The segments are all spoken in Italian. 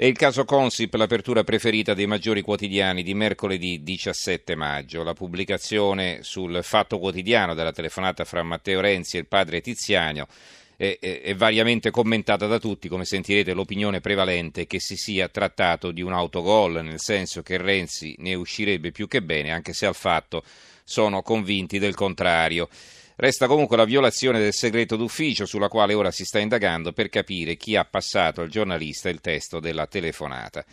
È il caso Consip l'apertura preferita dei maggiori quotidiani di mercoledì 17 maggio. La pubblicazione sul Fatto Quotidiano della telefonata fra Matteo Renzi e il padre Tiziano è, è, è, variamente commentata da tutti, come sentirete l'opinione prevalente è che si sia trattato di un autogol, nel senso che Renzi ne uscirebbe più che bene, anche se al fatto sono convinti del contrario. Resta comunque la violazione del segreto d'ufficio sulla quale ora si sta indagando per capire chi ha passato al giornalista il testo della telefonata.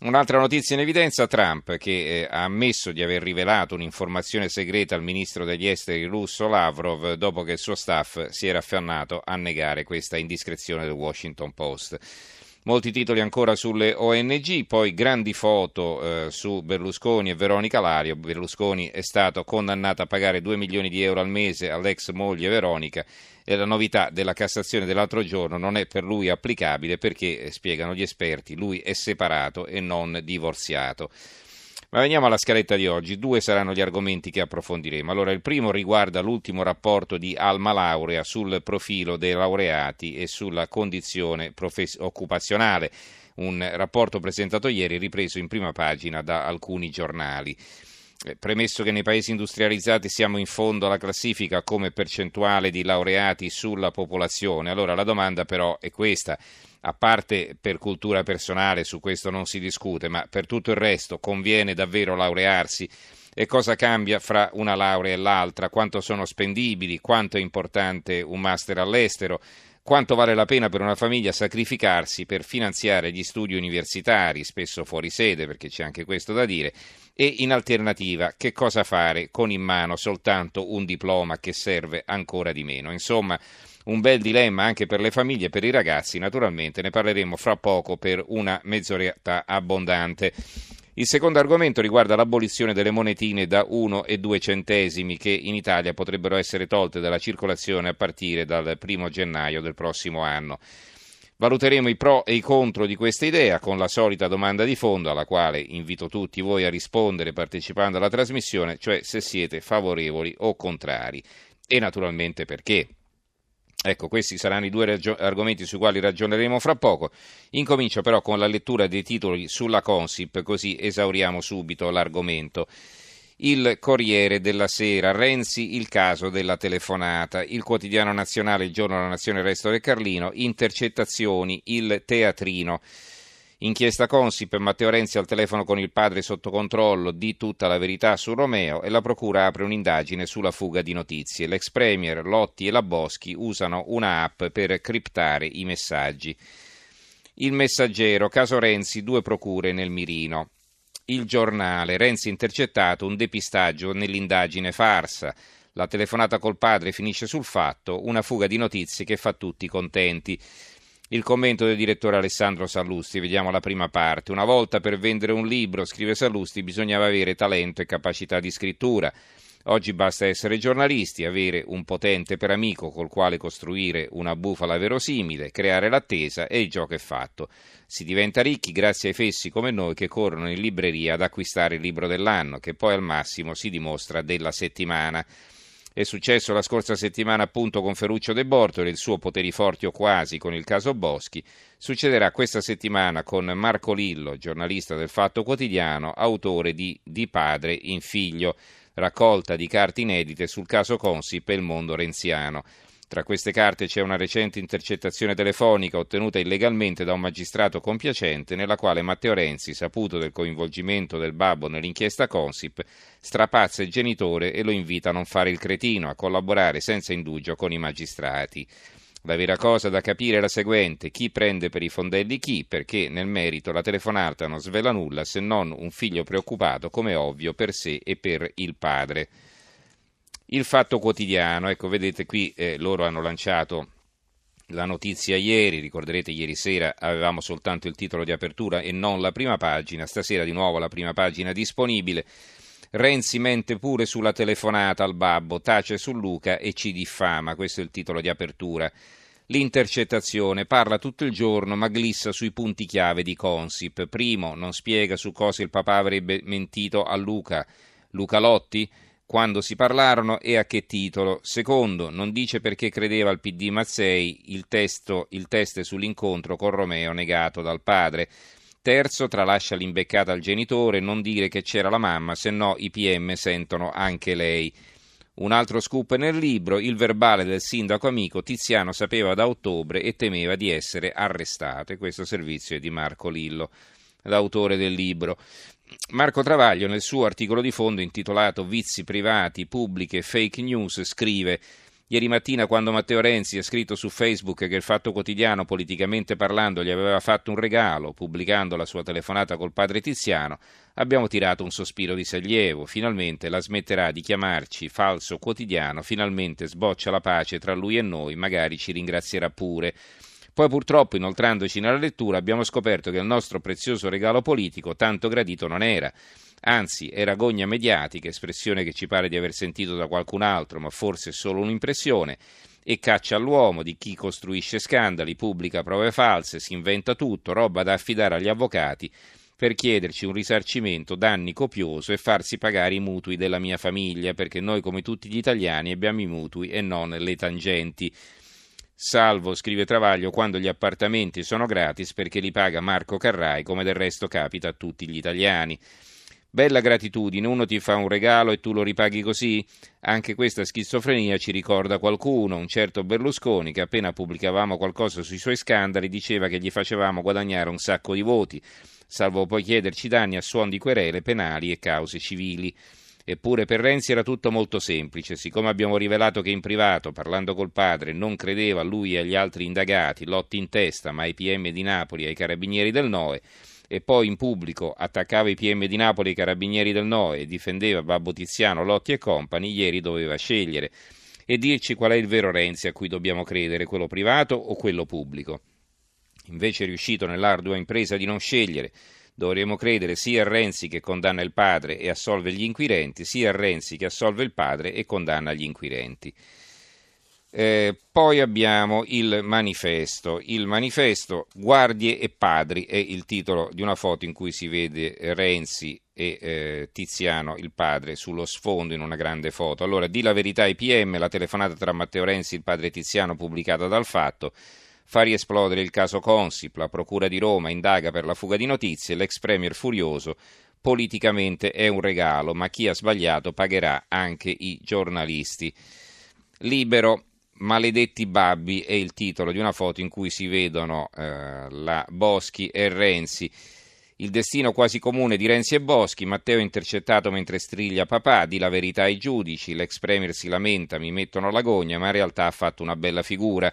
Un'altra notizia in evidenza, Trump che eh, ha ammesso di aver rivelato un'informazione segreta al ministro degli esteri russo Lavrov dopo che il suo staff si era affannato a negare questa indiscrezione del Washington Post. Molti titoli ancora sulle ONG, poi grandi foto eh, su Berlusconi e Veronica Lario. Berlusconi è stato condannato a pagare 2 milioni di euro al mese all'ex moglie Veronica e la novità della Cassazione dell'altro giorno non è per lui applicabile perché, eh, spiegano gli esperti, lui è separato e non divorziato. Ma veniamo alla scaletta di oggi. Due saranno gli argomenti che approfondiremo. Allora, il primo riguarda l'ultimo rapporto di Alma Laurea sul profilo dei laureati e sulla condizione profes- occupazionale. Un rapporto presentato ieri, ripreso in prima pagina da alcuni giornali. Eh, premesso che nei paesi industrializzati siamo in fondo alla classifica come percentuale di laureati sulla popolazione, allora la domanda però è questa a parte per cultura personale, su questo non si discute, ma per tutto il resto conviene davvero laurearsi? E cosa cambia fra una laurea e l'altra? Quanto sono spendibili? Quanto è importante un master all'estero? Quanto vale la pena per una famiglia sacrificarsi per finanziare gli studi universitari, spesso fuori sede, perché c'è anche questo da dire, e in alternativa che cosa fare con in mano soltanto un diploma che serve ancora di meno? Insomma, un bel dilemma anche per le famiglie e per i ragazzi, naturalmente ne parleremo fra poco per una mezz'oretta abbondante. Il secondo argomento riguarda l'abolizione delle monetine da 1 e 2 centesimi che in Italia potrebbero essere tolte dalla circolazione a partire dal 1 gennaio del prossimo anno. Valuteremo i pro e i contro di questa idea con la solita domanda di fondo alla quale invito tutti voi a rispondere partecipando alla trasmissione, cioè se siete favorevoli o contrari e naturalmente perché. Ecco, questi saranno i due ragio- argomenti sui quali ragioneremo fra poco. Incomincio però con la lettura dei titoli sulla Consip, così esauriamo subito l'argomento. Il Corriere della Sera, Renzi, il caso della telefonata, il quotidiano nazionale, il giorno della nazione, il resto del Carlino, intercettazioni, il teatrino. Inchiesta Consip, Matteo Renzi al telefono con il padre sotto controllo, di tutta la verità su Romeo e la procura apre un'indagine sulla fuga di notizie. L'ex premier Lotti e la Boschi usano una app per criptare i messaggi. Il messaggero, caso Renzi, due procure nel mirino. Il giornale, Renzi intercettato, un depistaggio nell'indagine farsa. La telefonata col padre finisce sul fatto, una fuga di notizie che fa tutti contenti. Il commento del direttore Alessandro Sallusti, vediamo la prima parte. Una volta per vendere un libro, scrive Sallusti, bisognava avere talento e capacità di scrittura. Oggi basta essere giornalisti, avere un potente per amico col quale costruire una bufala verosimile, creare l'attesa e il gioco è fatto. Si diventa ricchi grazie ai fessi come noi che corrono in libreria ad acquistare il libro dell'anno, che poi al massimo si dimostra della settimana. È successo la scorsa settimana appunto con Ferruccio De Bortoli, il suo poteri forti o quasi con il caso Boschi. Succederà questa settimana con Marco Lillo, giornalista del Fatto Quotidiano, autore di Di padre in figlio, raccolta di carte inedite sul caso Consip e il mondo renziano. Tra queste carte c'è una recente intercettazione telefonica ottenuta illegalmente da un magistrato compiacente nella quale Matteo Renzi, saputo del coinvolgimento del babbo nell'inchiesta Consip, strapazza il genitore e lo invita a non fare il cretino, a collaborare senza indugio con i magistrati. La vera cosa da capire è la seguente: chi prende per i fondelli chi, perché nel merito la telefonata non svela nulla se non un figlio preoccupato, come ovvio, per sé e per il padre. Il Fatto Quotidiano, ecco vedete qui eh, loro hanno lanciato la notizia ieri, ricorderete ieri sera avevamo soltanto il titolo di apertura e non la prima pagina, stasera di nuovo la prima pagina disponibile. Renzi mente pure sulla telefonata al babbo, tace su Luca e ci diffama, questo è il titolo di apertura. L'intercettazione parla tutto il giorno ma glissa sui punti chiave di Consip. Primo, non spiega su cosa il papà avrebbe mentito a Luca. Luca Lotti? Quando si parlarono e a che titolo. Secondo, non dice perché credeva al PD Mazzei, il, testo, il test sull'incontro con Romeo negato dal padre. Terzo, tralascia l'imbeccata al genitore, non dire che c'era la mamma, se no i PM sentono anche lei. Un altro scoop nel libro, il verbale del sindaco amico Tiziano sapeva da ottobre e temeva di essere arrestato. E questo servizio è di Marco Lillo, l'autore del libro. Marco Travaglio nel suo articolo di fondo intitolato Vizi privati, pubbliche, fake news scrive Ieri mattina, quando Matteo Renzi ha scritto su Facebook che il Fatto Quotidiano, politicamente parlando, gli aveva fatto un regalo, pubblicando la sua telefonata col padre Tiziano, abbiamo tirato un sospiro di sollievo. Finalmente la smetterà di chiamarci falso quotidiano, finalmente sboccia la pace tra lui e noi, magari ci ringrazierà pure. Poi purtroppo, inoltrandoci nella lettura, abbiamo scoperto che il nostro prezioso regalo politico tanto gradito non era. Anzi, era gogna mediatica, espressione che ci pare di aver sentito da qualcun altro, ma forse solo un'impressione, e caccia all'uomo di chi costruisce scandali, pubblica prove false, si inventa tutto, roba da affidare agli avvocati per chiederci un risarcimento danni copioso e farsi pagare i mutui della mia famiglia, perché noi come tutti gli italiani abbiamo i mutui e non le tangenti. Salvo, scrive Travaglio, quando gli appartamenti sono gratis perché li paga Marco Carrai, come del resto capita a tutti gli italiani. Bella gratitudine, uno ti fa un regalo e tu lo ripaghi così? Anche questa schizofrenia ci ricorda qualcuno, un certo Berlusconi, che appena pubblicavamo qualcosa sui suoi scandali diceva che gli facevamo guadagnare un sacco di voti, salvo poi chiederci danni a suon di querele penali e cause civili. Eppure per Renzi era tutto molto semplice, siccome abbiamo rivelato che in privato, parlando col padre, non credeva a lui e agli altri indagati, lotti in testa, ma ai PM di Napoli e ai carabinieri del Noe, e poi in pubblico attaccava i PM di Napoli e i carabinieri del Noe e difendeva Babbo Tiziano, Lotti e compagni, ieri doveva scegliere. E dirci qual è il vero Renzi a cui dobbiamo credere, quello privato o quello pubblico. Invece è riuscito nell'ardua impresa di non scegliere, Dovremmo credere sia a Renzi che condanna il padre e assolve gli inquirenti, sia a Renzi che assolve il padre e condanna gli inquirenti. Eh, poi abbiamo il manifesto. Il manifesto Guardie e Padri è il titolo di una foto in cui si vede Renzi e eh, Tiziano, il padre, sullo sfondo in una grande foto. Allora, di la verità ai PM, la telefonata tra Matteo Renzi e il padre Tiziano pubblicata dal Fatto fa riesplodere il caso Consip, la Procura di Roma indaga per la fuga di notizie, l'ex premier furioso, politicamente è un regalo, ma chi ha sbagliato pagherà anche i giornalisti. Libero, Maledetti Babbi è il titolo di una foto in cui si vedono eh, la Boschi e Renzi. Il destino quasi comune di Renzi e Boschi, Matteo intercettato mentre striglia papà, di la verità ai giudici, l'ex premier si lamenta, mi mettono la gogna, ma in realtà ha fatto una bella figura.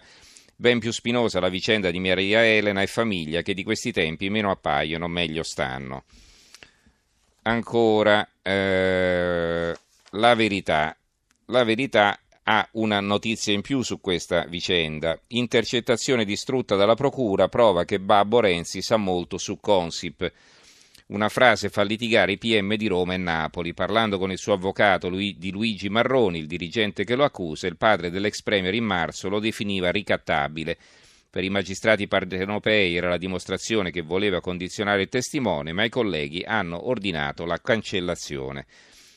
Ben più spinosa la vicenda di Maria Elena e famiglia che di questi tempi meno appaiono, meglio stanno. Ancora eh, la verità. La verità ha una notizia in più su questa vicenda. Intercettazione distrutta dalla procura prova che Babbo Renzi sa molto su Consip. Una frase fa litigare i PM di Roma e Napoli. Parlando con il suo avvocato di Luigi Marroni, il dirigente che lo accusa, il padre dell'ex premier in marzo lo definiva ricattabile. Per i magistrati partenopei era la dimostrazione che voleva condizionare il testimone, ma i colleghi hanno ordinato la cancellazione.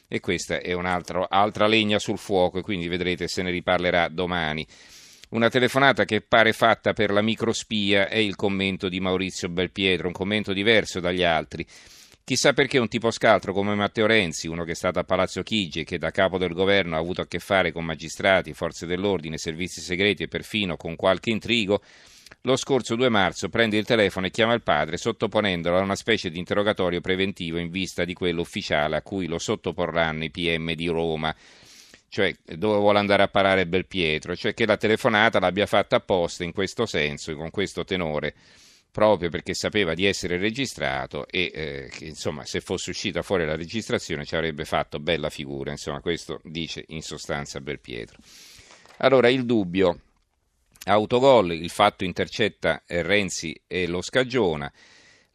E questa è un'altra legna sul fuoco, e quindi vedrete se ne riparlerà domani. Una telefonata che pare fatta per la microspia è il commento di Maurizio Belpietro, un commento diverso dagli altri. Chissà perché un tipo scaltro come Matteo Renzi, uno che è stato a Palazzo Chigi e che da capo del governo ha avuto a che fare con magistrati, forze dell'ordine, servizi segreti e perfino con qualche intrigo, lo scorso 2 marzo prende il telefono e chiama il padre sottoponendolo a una specie di interrogatorio preventivo in vista di quello ufficiale a cui lo sottoporranno i PM di Roma cioè dove vuole andare a parare Belpietro, cioè che la telefonata l'abbia fatta apposta in questo senso, con questo tenore, proprio perché sapeva di essere registrato e eh, che insomma se fosse uscita fuori la registrazione ci avrebbe fatto bella figura, insomma questo dice in sostanza Belpietro. Allora il dubbio, Autogol, il fatto intercetta Renzi e lo scagiona.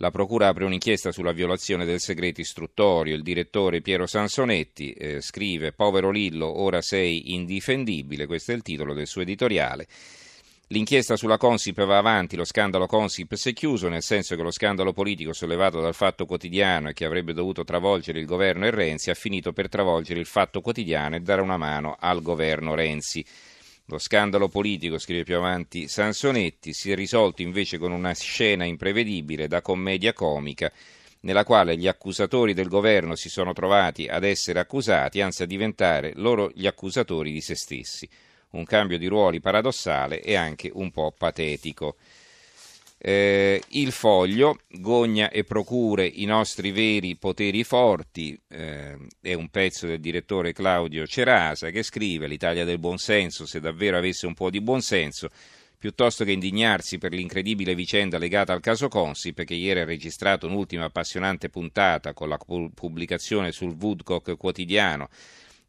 La Procura apre un'inchiesta sulla violazione del segreto istruttorio. Il direttore Piero Sansonetti eh, scrive Povero Lillo, ora sei indifendibile. Questo è il titolo del suo editoriale. L'inchiesta sulla Consip va avanti, lo scandalo Consip si è chiuso, nel senso che lo scandalo politico sollevato dal Fatto Quotidiano e che avrebbe dovuto travolgere il governo e Renzi ha finito per travolgere il Fatto Quotidiano e dare una mano al governo Renzi. Lo scandalo politico, scrive più avanti Sansonetti, si è risolto invece con una scena imprevedibile da commedia comica nella quale gli accusatori del governo si sono trovati ad essere accusati, anzi a diventare loro gli accusatori di se stessi. Un cambio di ruoli paradossale e anche un po' patetico. Eh, il foglio, Gogna e Procure, i nostri veri poteri forti, eh, è un pezzo del direttore Claudio Cerasa che scrive l'Italia del buonsenso, se davvero avesse un po' di buonsenso, piuttosto che indignarsi per l'incredibile vicenda legata al caso Consip, che ieri ha registrato un'ultima appassionante puntata con la pubblicazione sul Woodcock quotidiano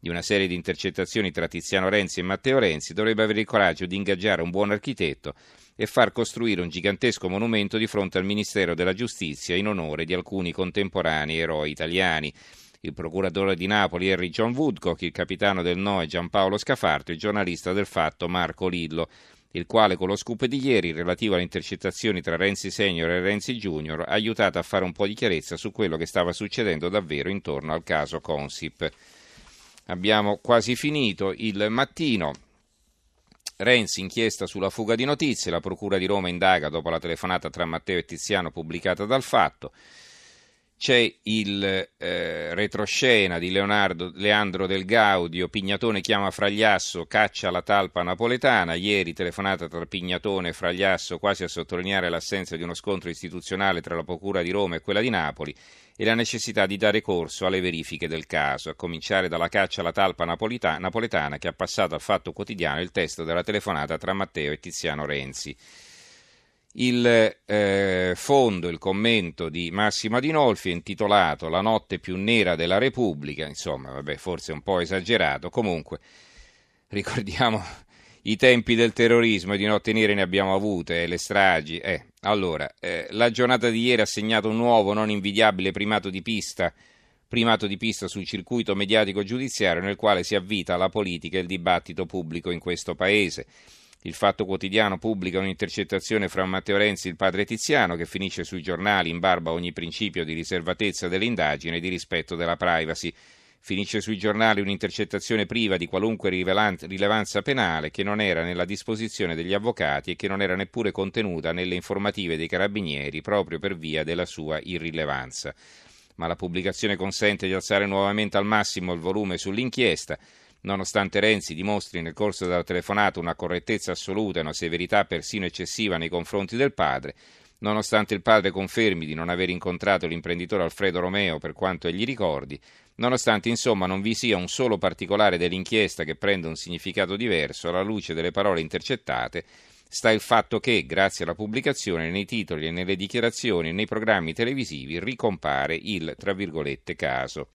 di una serie di intercettazioni tra Tiziano Renzi e Matteo Renzi, dovrebbe avere il coraggio di ingaggiare un buon architetto e far costruire un gigantesco monumento di fronte al Ministero della Giustizia in onore di alcuni contemporanei eroi italiani. Il procuratore di Napoli Henry John Woodcock, il capitano del NOE Giampaolo Scafarto e il giornalista del Fatto Marco Lillo, il quale con lo scoop di ieri relativo alle intercettazioni tra Renzi Senior e Renzi Junior ha aiutato a fare un po' di chiarezza su quello che stava succedendo davvero intorno al caso Consip. Abbiamo quasi finito il mattino. Renzi inchiesta sulla fuga di notizie, la Procura di Roma indaga dopo la telefonata tra Matteo e Tiziano pubblicata dal Fatto. C'è il eh, retroscena di Leonardo, Leandro Del Gaudio, Pignatone chiama Fragliasso, caccia la talpa napoletana, ieri telefonata tra Pignatone e Fragliasso quasi a sottolineare l'assenza di uno scontro istituzionale tra la Procura di Roma e quella di Napoli e la necessità di dare corso alle verifiche del caso, a cominciare dalla caccia alla talpa napoletana che ha passato al Fatto Quotidiano il testo della telefonata tra Matteo e Tiziano Renzi. Il eh, fondo, il commento di Massimo Adinolfi è intitolato La notte più nera della Repubblica, insomma, vabbè, forse un po' esagerato, comunque ricordiamo i tempi del terrorismo e di notte nere ne abbiamo avute, eh, le stragi. Eh. Allora, eh, la giornata di ieri ha segnato un nuovo, non invidiabile primato di pista, primato di pista sul circuito mediatico giudiziario nel quale si avvita la politica e il dibattito pubblico in questo Paese. Il Fatto Quotidiano pubblica un'intercettazione fra Matteo Renzi e il padre Tiziano che finisce sui giornali in barba a ogni principio di riservatezza delle indagini e di rispetto della privacy. Finisce sui giornali un'intercettazione priva di qualunque rilevanza penale che non era nella disposizione degli avvocati e che non era neppure contenuta nelle informative dei carabinieri proprio per via della sua irrilevanza. Ma la pubblicazione consente di alzare nuovamente al massimo il volume sull'inchiesta Nonostante Renzi dimostri nel corso della telefonata una correttezza assoluta e una severità persino eccessiva nei confronti del padre, nonostante il padre confermi di non aver incontrato l'imprenditore Alfredo Romeo per quanto egli ricordi, nonostante insomma non vi sia un solo particolare dell'inchiesta che prenda un significato diverso alla luce delle parole intercettate, sta il fatto che, grazie alla pubblicazione, nei titoli e nelle dichiarazioni e nei programmi televisivi ricompare il, tra virgolette, caso.